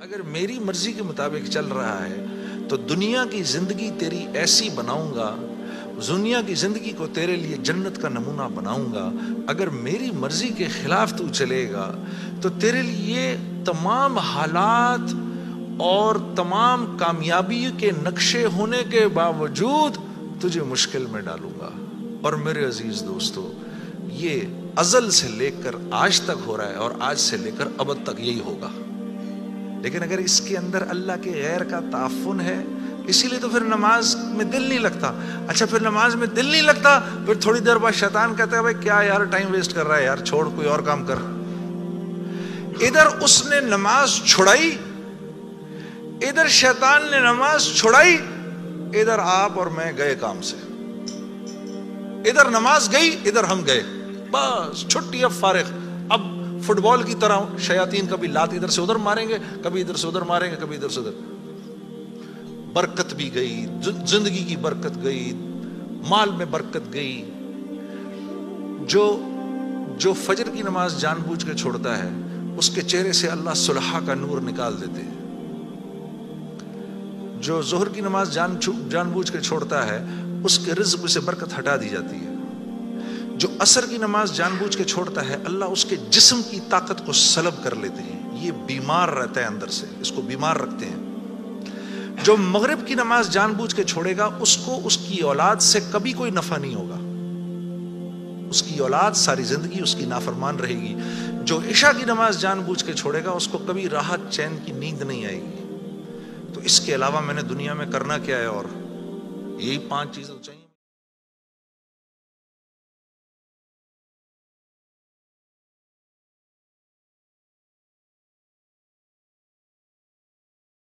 اگر میری مرضی کے مطابق چل رہا ہے، تو دنیا کی زندگی تیری ایسی بناؤں گا، دنیا کی زندگی کو تیرے لیے جنت کا نمونہ بناؤں گا۔ اگر میری مرضی کے خلاف تو چلے گا، تو تیرے لیے تمام حالات اور تمام کامیابی کے نقشے ہونے کے باوجود تجھے مشکل میں ڈالوں گا۔ اور میرے عزیز دوستو، یہ ازل سے لے کر آج تک ہو رہا ہے اور آج سے لے کر ابد تک یہی ہوگا۔ لیکن اگر اس کے اندر اللہ کے غیر کا تعفن ہے، اسی لیے تو پھر نماز میں دل نہیں لگتا۔ اچھا پھر نماز میں دل نہیں لگتا، پھر تھوڑی دیر بعد شیطان کہتا ہے، بھائی، کیا یار، ٹائم ویسٹ کر رہا ہے یار، چھوڑ، کوئی اور کام کر۔ ادھر اس نے نماز چھڑائی ادھر شیطان نے نماز چھڑائی ادھر آپ اور میں گئے کام سے۔ ادھر نماز گئی، ادھر ہم گئے۔ بس، چھٹی اب فارغ۔ اب فٹ بال کی طرح شیاطین کبھی لات ادھر سے ادھر ماریں گے، کبھی ادھر سے ادھر ماریں گے، کبھی ادھر سے ادھر۔ برکت بھی گئی زندگی کی برکت گئی، مال میں برکت گئی۔ جو جو فجر کی نماز جان بوجھ کے چھوڑتا ہے، اس کے چہرے سے اللہ صلحہ کا نور نکال دیتے ہیں۔ جو ظہر کی نماز جان جان بوجھ کے چھوڑتا ہے، اس کے رزق سے برکت ہٹا دی جاتی ہے۔ جو اثر کی نماز جان بوجھ کے چھوڑتا ہے، اللہ اس کے جسم کی طاقت کو سلب کر لیتے ہیں۔ یہ بیمار رہتا ہے اندر سے، اس کو بیمار رکھتے ہیں۔ جو مغرب کی نماز جان بوجھ کے چھوڑے گا، اس کو اس کی اولاد سے کبھی کوئی نفع نہیں ہوگا۔ اس کی اولاد ساری زندگی اس کی نافرمان رہے گی۔ جو عشاء کی نماز جان بوجھ کے چھوڑے گا، اس کو کبھی راحت، چین کی نیند نہیں آئے گی۔ تو اس کے علاوہ میں نے دنیا میں کرنا کیا ہے اور یہی پانچ چیزیں چاہیے۔